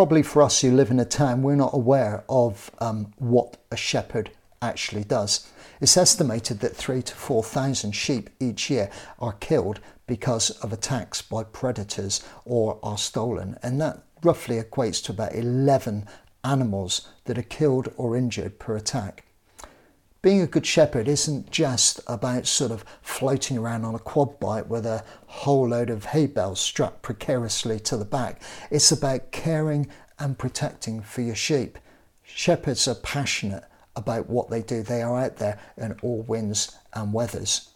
probably for us who live in a town, we're not aware of um, what a shepherd actually does. It's estimated that three to 4,000 sheep each year are killed because of attacks by predators or are stolen, and that roughly equates to about 11 animals that are killed or injured per attack. Being a good shepherd isn't just about sort of floating around on a quad bike with a whole load of hay bales strapped precariously to the back. It's about caring and protecting for your sheep. Shepherds are passionate about what they do. They are out there in all winds and weathers.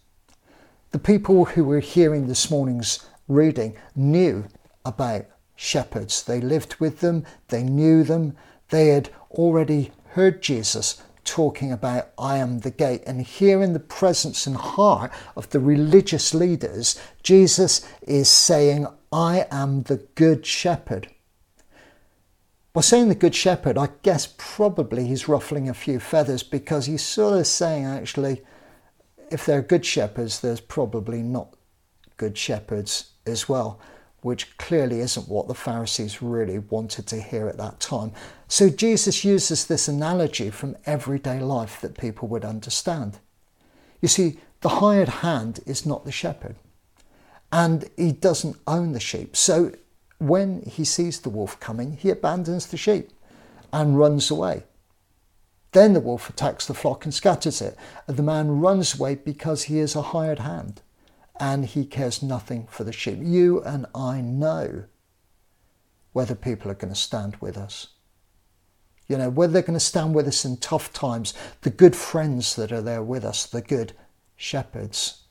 The people who were hearing this morning's reading knew about shepherds. They lived with them, they knew them, they had already heard Jesus talking about I am the gate. And here in the presence and heart of the religious leaders, Jesus is saying, I am the good shepherd. By saying the good shepherd, I guess probably he's ruffling a few feathers because he's sort of saying actually, if there are good shepherds, there's probably not good shepherds as well which clearly isn't what the Pharisees really wanted to hear at that time. So Jesus uses this analogy from everyday life that people would understand. You see, the hired hand is not the shepherd, and he doesn't own the sheep. So when he sees the wolf coming, he abandons the sheep and runs away. Then the wolf attacks the flock and scatters it, and the man runs away because he is a hired hand and he cares nothing for the sheep. You and I know whether people are going to stand with us. You know, whether they're going to stand with us in tough times, the good friends that are there with us, the good shepherds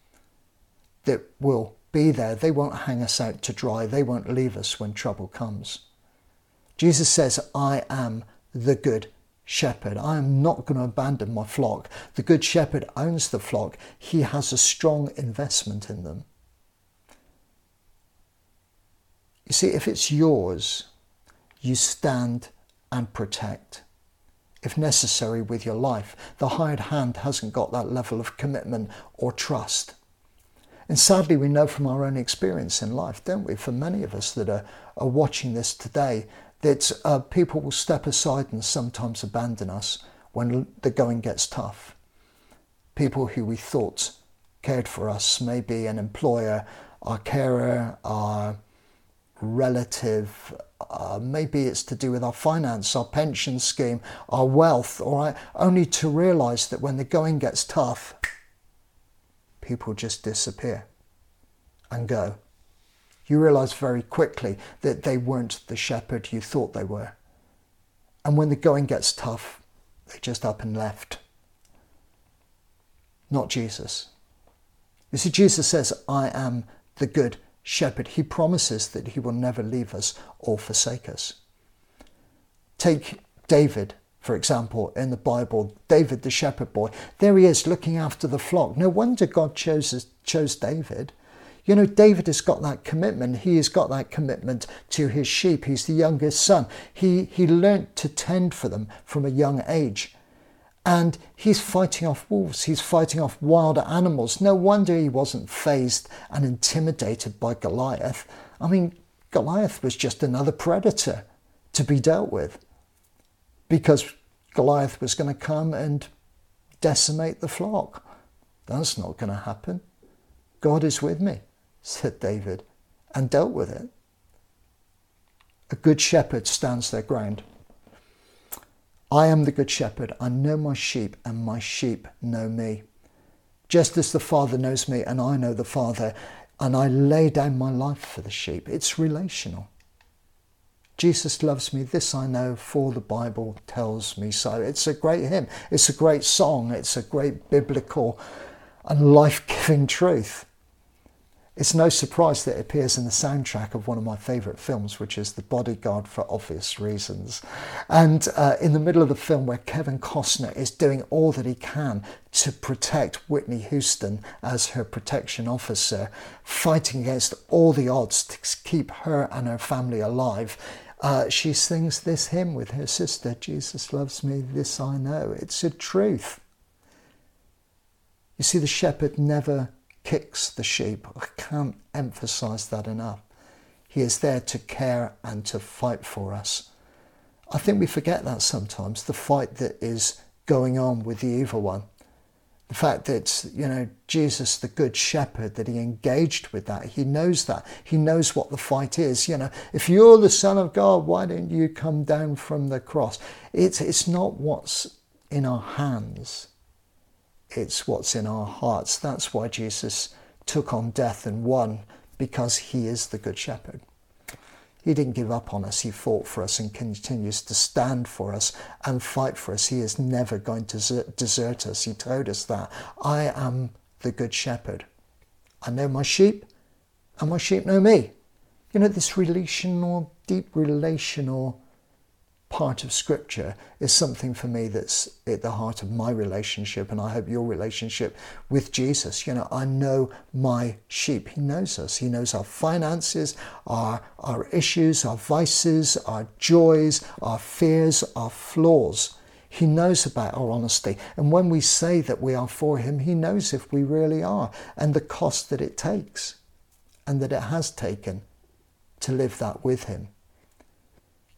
that will be there. They won't hang us out to dry, they won't leave us when trouble comes. Jesus says, I am the good shepherd. I am not going to abandon my flock. The good shepherd owns the flock, he has a strong investment in them. You see, if it's yours, you stand and protect. If necessary, with your life. The hired hand hasn't got that level of commitment or trust. And sadly, we know from our own experience in life, don't we? For many of us that are, are watching this today, that uh, people will step aside and sometimes abandon us when the going gets tough. People who we thought cared for us, maybe an employer, our carer, our relative, uh, maybe it's to do with our finance, our pension scheme, our wealth, or only to realize that when the going gets tough, people just disappear and go you realize very quickly that they weren't the shepherd you thought they were. And when the going gets tough, they just up and left. Not Jesus. You see, Jesus says, I am the good shepherd. He promises that he will never leave us or forsake us. Take David, for example, in the Bible, David the shepherd boy. There he is looking after the flock. No wonder God chose, chose David. You know, David has got that commitment. He has got that commitment to his sheep. He's the youngest son. He, he learnt to tend for them from a young age. And he's fighting off wolves, he's fighting off wild animals. No wonder he wasn't fazed and intimidated by Goliath. I mean, Goliath was just another predator to be dealt with because Goliath was going to come and decimate the flock. That's not going to happen. God is with me said David, and dealt with it. A good shepherd stands their ground. I am the good shepherd. I know my sheep, and my sheep know me. Just as the Father knows me, and I know the Father, and I lay down my life for the sheep. It's relational. Jesus loves me, this I know, for the Bible tells me so. It's a great hymn, it's a great song, it's a great biblical and life giving truth. It's no surprise that it appears in the soundtrack of one of my favourite films, which is The Bodyguard for obvious reasons. And uh, in the middle of the film, where Kevin Costner is doing all that he can to protect Whitney Houston as her protection officer, fighting against all the odds to keep her and her family alive, uh, she sings this hymn with her sister Jesus loves me, this I know. It's a truth. You see, the shepherd never kicks the sheep. I can't emphasize that enough. He is there to care and to fight for us. I think we forget that sometimes, the fight that is going on with the evil one. The fact that, you know, Jesus, the good shepherd, that he engaged with that. He knows that. He knows what the fight is. You know, if you're the Son of God, why don't you come down from the cross? It's, it's not what's in our hands, it's what's in our hearts. That's why Jesus took on death and won, because he is the good shepherd. He didn't give up on us. He fought for us and continues to stand for us and fight for us. He is never going to desert us. He told us that. I am the good shepherd. I know my sheep, and my sheep know me. You know, this relational, deep relational part of Scripture is something for me that's at the heart of my relationship, and I hope your relationship with Jesus. You know, I know my sheep. He knows us. He knows our finances, our, our issues, our vices, our joys, our fears, our flaws. He knows about our honesty. And when we say that we are for Him, He knows if we really are and the cost that it takes and that it has taken to live that with Him.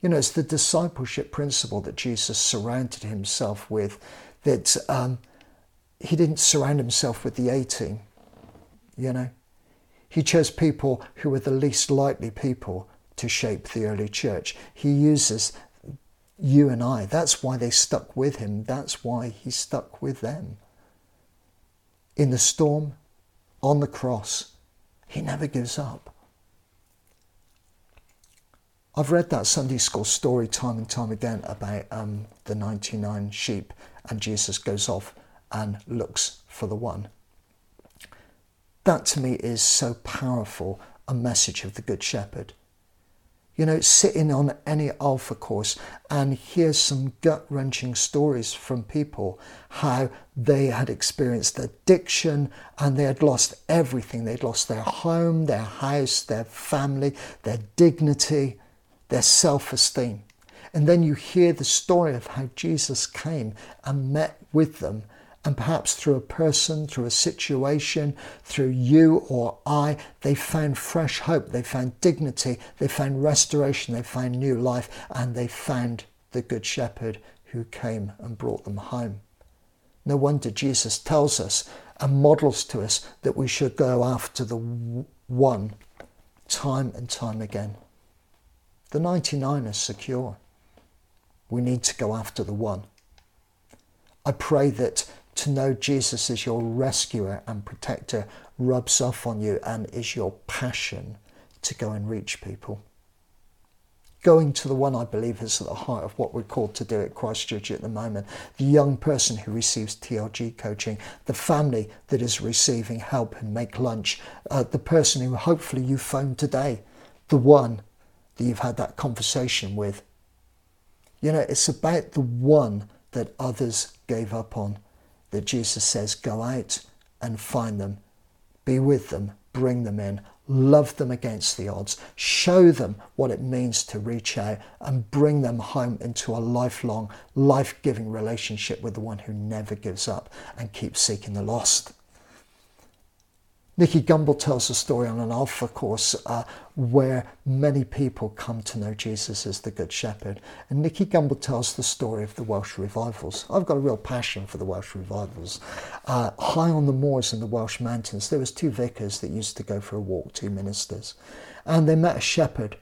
You know, it's the discipleship principle that Jesus surrounded himself with, that um, he didn't surround himself with the 18, you know. He chose people who were the least likely people to shape the early church. He uses you and I. That's why they stuck with him. That's why he stuck with them. In the storm, on the cross, he never gives up. I've read that Sunday school story time and time again about um, the 99 sheep, and Jesus goes off and looks for the one. That to me is so powerful a message of the Good Shepherd. You know, sitting on any Alpha course and hear some gut wrenching stories from people how they had experienced addiction and they had lost everything. They'd lost their home, their house, their family, their dignity their self esteem. And then you hear the story of how Jesus came and met with them. And perhaps through a person, through a situation, through you or I, they found fresh hope, they found dignity, they found restoration, they found new life, and they found the Good Shepherd who came and brought them home. No wonder Jesus tells us and models to us that we should go after the one time and time again. The 99 is secure. We need to go after the one. I pray that to know Jesus as your rescuer and protector rubs off on you and is your passion to go and reach people. Going to the one I believe is at the heart of what we're called to do at Christchurch at the moment. The young person who receives TLG coaching, the family that is receiving help and make lunch, uh, the person who hopefully you phoned today, the one that you've had that conversation with. You know, it's about the one that others gave up on that Jesus says, go out and find them, be with them, bring them in, love them against the odds, show them what it means to reach out and bring them home into a lifelong, life giving relationship with the one who never gives up and keeps seeking the lost. Nicky Gumbel tells a story on an Alpha course uh, where many people come to know Jesus as the Good Shepherd. And Nicky Gumbel tells the story of the Welsh revivals. I've got a real passion for the Welsh revivals. Uh, high on the moors in the Welsh mountains, there was two vicars that used to go for a walk, two ministers. And they met a shepherd,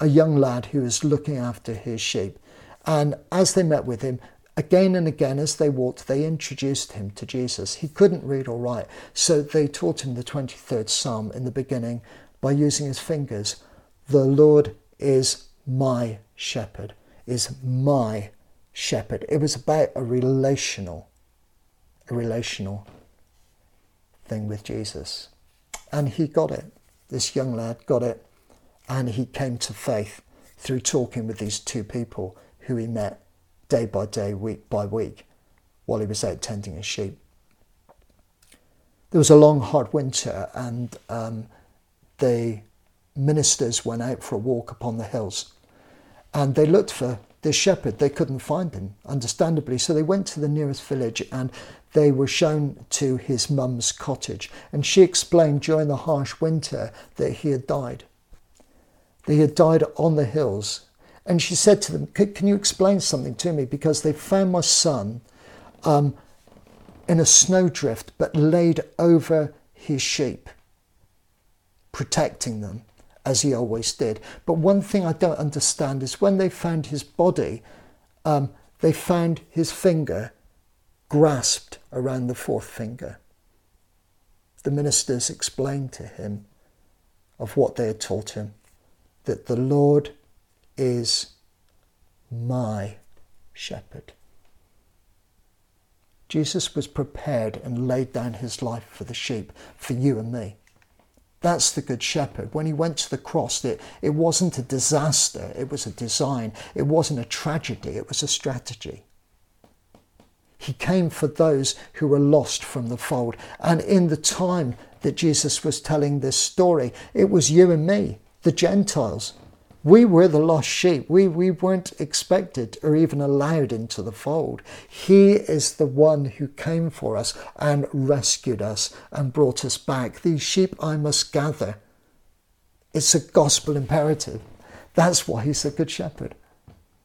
a young lad who was looking after his sheep. And as they met with him, Again and again, as they walked, they introduced him to Jesus. He couldn't read or write, so they taught him the 23rd Psalm in the beginning by using his fingers. The Lord is my shepherd, is my shepherd. It was about a relational, a relational thing with Jesus. And he got it. This young lad got it. And he came to faith through talking with these two people who he met day by day, week by week, while he was out tending his sheep. There was a long, hard winter, and um, the ministers went out for a walk upon the hills. And they looked for this shepherd. They couldn't find him, understandably. So they went to the nearest village and they were shown to his mum's cottage. And she explained during the harsh winter that he had died. That he had died on the hills and she said to them, Can you explain something to me? Because they found my son um, in a snowdrift, but laid over his sheep, protecting them as he always did. But one thing I don't understand is when they found his body, um, they found his finger grasped around the fourth finger. The ministers explained to him of what they had taught him that the Lord is my shepherd. Jesus was prepared and laid down his life for the sheep, for you and me. That's the Good Shepherd. When he went to the cross, it, it wasn't a disaster, it was a design. It wasn't a tragedy, it was a strategy. He came for those who were lost from the fold. And in the time that Jesus was telling this story, it was you and me, the Gentiles. We were the lost sheep. We, we weren't expected or even allowed into the fold. He is the one who came for us and rescued us and brought us back. These sheep I must gather. It's a gospel imperative. That's why he's a good shepherd.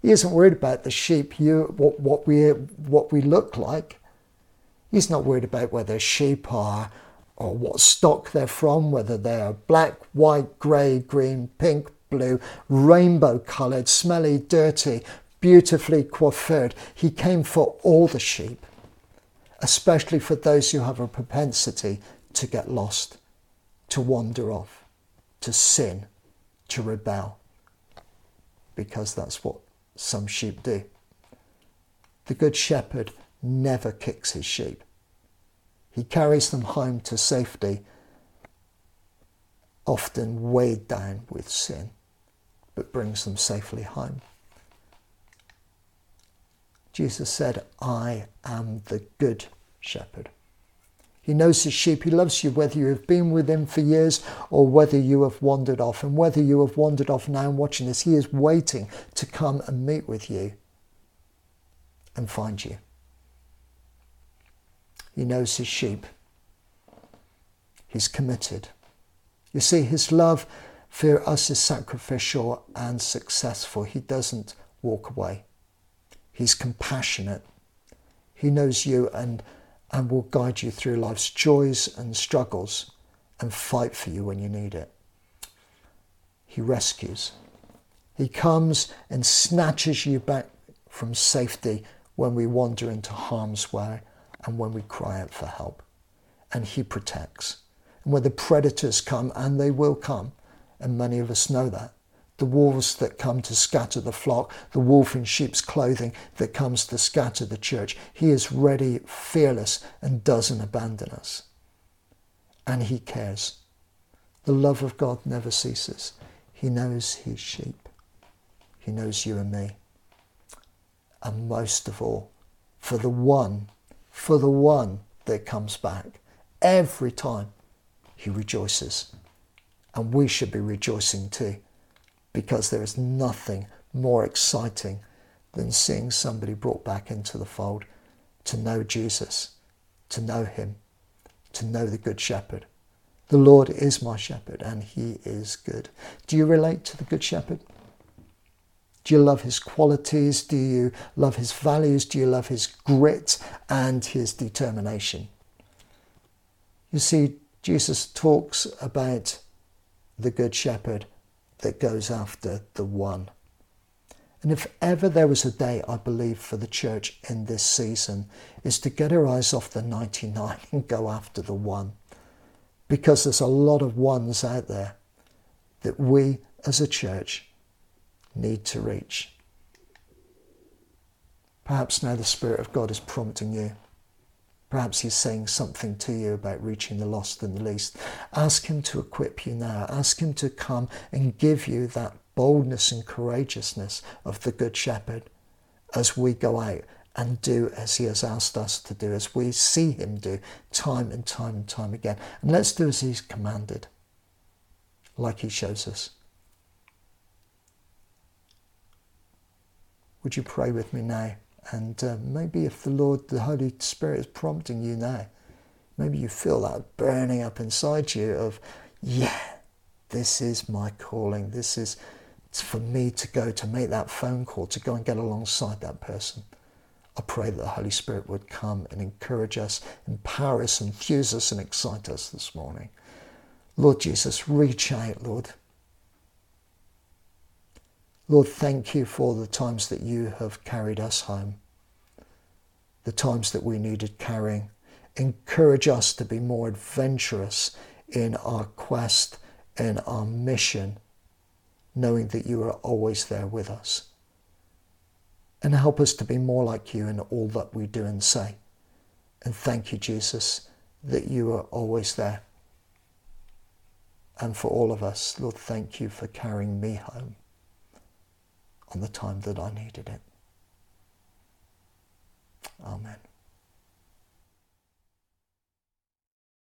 He isn't worried about the sheep, you, what, what, we, what we look like. He's not worried about whether sheep are or what stock they're from, whether they are black, white, grey, green, pink, blue, rainbow coloured, smelly, dirty, beautifully coiffured. He came for all the sheep, especially for those who have a propensity to get lost, to wander off, to sin, to rebel, because that's what some sheep do. The Good Shepherd never kicks his sheep. He carries them home to safety, often weighed down with sin but brings them safely home. Jesus said, I am the good shepherd. He knows his sheep. He loves you whether you have been with him for years or whether you have wandered off. And whether you have wandered off now and watching this, he is waiting to come and meet with you and find you. He knows his sheep. He's committed. You see, his love for us is sacrificial and successful. He doesn't walk away. He's compassionate. He knows you and, and will guide you through life's joys and struggles and fight for you when you need it. He rescues. He comes and snatches you back from safety when we wander into harm's way and when we cry out for help. And He protects. And when the predators come, and they will come, and many of us know that. The wolves that come to scatter the flock, the wolf in sheep's clothing that comes to scatter the church. He is ready, fearless, and doesn't abandon us. And he cares. The love of God never ceases. He knows his sheep. He knows you and me. And most of all, for the one, for the one that comes back, every time he rejoices. And we should be rejoicing too, because there is nothing more exciting than seeing somebody brought back into the fold to know Jesus, to know Him, to know the Good Shepherd. The Lord is my shepherd and He is good. Do you relate to the Good Shepherd? Do you love his qualities? Do you love his values? Do you love his grit and his determination? You see, Jesus talks about the Good Shepherd that goes after the one. And if ever there was a day, I believe, for the church in this season, is to get our eyes off the 99 and go after the one. Because there's a lot of ones out there that we as a church need to reach. Perhaps now the Spirit of God is prompting you Perhaps He's saying something to you about reaching the lost and the least. Ask Him to equip you now. Ask Him to come and give you that boldness and courageousness of the Good Shepherd as we go out and do as He has asked us to do, as we see Him do time and time and time again. And let's do as He's commanded, like He shows us. Would you pray with me now? And uh, maybe if the Lord, the Holy Spirit is prompting you now, maybe you feel that burning up inside you of, yeah, this is my calling. This is for me to go to make that phone call, to go and get alongside that person. I pray that the Holy Spirit would come and encourage us, empower us, infuse us, and excite us this morning. Lord Jesus, reach out, Lord. Lord, thank you for the times that you have carried us home, the times that we needed carrying. Encourage us to be more adventurous in our quest, in our mission, knowing that you are always there with us. And help us to be more like you in all that we do and say. And thank you, Jesus, that you are always there. And for all of us, Lord, thank you for carrying me home on the time that I needed it. Amen.